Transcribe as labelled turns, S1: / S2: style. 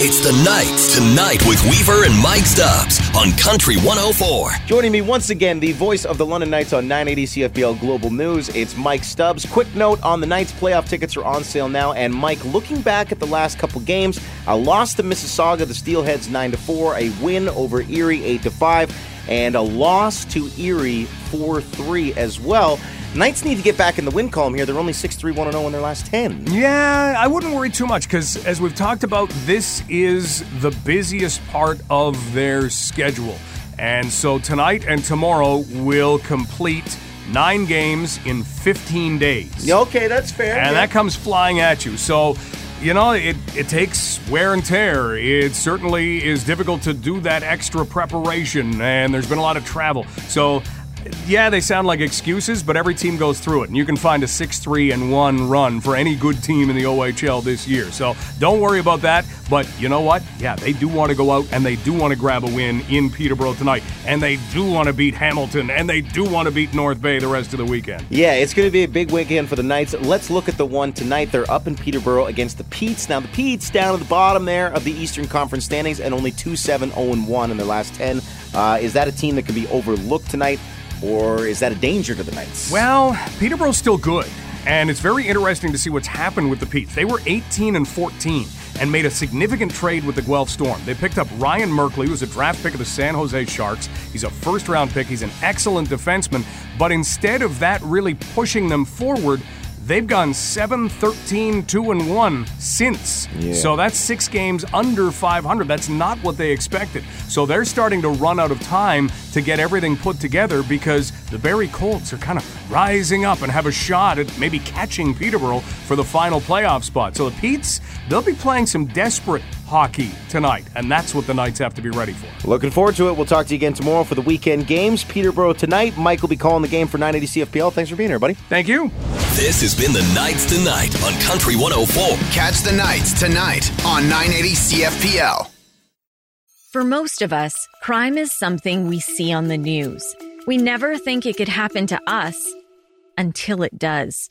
S1: It's the Knights tonight with Weaver and Mike Stubbs on Country 104.
S2: Joining me once again, the voice of the London Knights on 980 CFPL Global News. It's Mike Stubbs. Quick note on the Knights playoff tickets are on sale now. And Mike, looking back at the last couple games, a loss to Mississauga, the Steelheads 9 to 4, a win over Erie 8 to 5, and a loss to Erie 4 3 as well. Knights need to get back in the win column here. They're only 6 3 1 0 in their last 10.
S3: Yeah, I wouldn't worry too much because, as we've talked about, this is the busiest part of their schedule. And so tonight and tomorrow will complete nine games in 15 days.
S2: Okay, that's fair.
S3: And
S2: yeah.
S3: that comes flying at you. So, you know, it, it takes wear and tear. It certainly is difficult to do that extra preparation, and there's been a lot of travel. So, yeah, they sound like excuses, but every team goes through it, and you can find a 6 3 and 1 run for any good team in the OHL this year. So don't worry about that. But you know what? Yeah, they do want to go out and they do want to grab a win in Peterborough tonight, and they do want to beat Hamilton, and they do want to beat North Bay the rest of the weekend.
S2: Yeah, it's going to be a big weekend for the Knights. Let's look at the one tonight. They're up in Peterborough against the Petes. Now, the Petes down at the bottom there of the Eastern Conference standings and only 2 7 0 1 in their last 10. Uh, is that a team that can be overlooked tonight? or is that a danger to the Knights?
S3: Well, Peterborough's still good, and it's very interesting to see what's happened with the Petes. They were 18 and 14 and made a significant trade with the Guelph Storm. They picked up Ryan Merkley, who was a draft pick of the San Jose Sharks. He's a first round pick, he's an excellent defenseman, but instead of that really pushing them forward, They've gone 7 13 2 and 1 since. Yeah. So that's 6 games under 500. That's not what they expected. So they're starting to run out of time to get everything put together because the Barrie Colts are kind of rising up and have a shot at maybe catching Peterborough for the final playoff spot. So the Petes, they'll be playing some desperate hockey tonight, and that's what the Knights have to be ready for.
S2: Looking forward to it. We'll talk to you again tomorrow for the weekend games. Peterborough tonight. Mike will be calling the game for 980 CFPL. Thanks for being here, buddy.
S3: Thank you.
S1: This has been the Knights Tonight on Country 104.
S4: Catch the Knights tonight on 980 CFPL.
S5: For most of us, crime is something we see on the news. We never think it could happen to us until it does.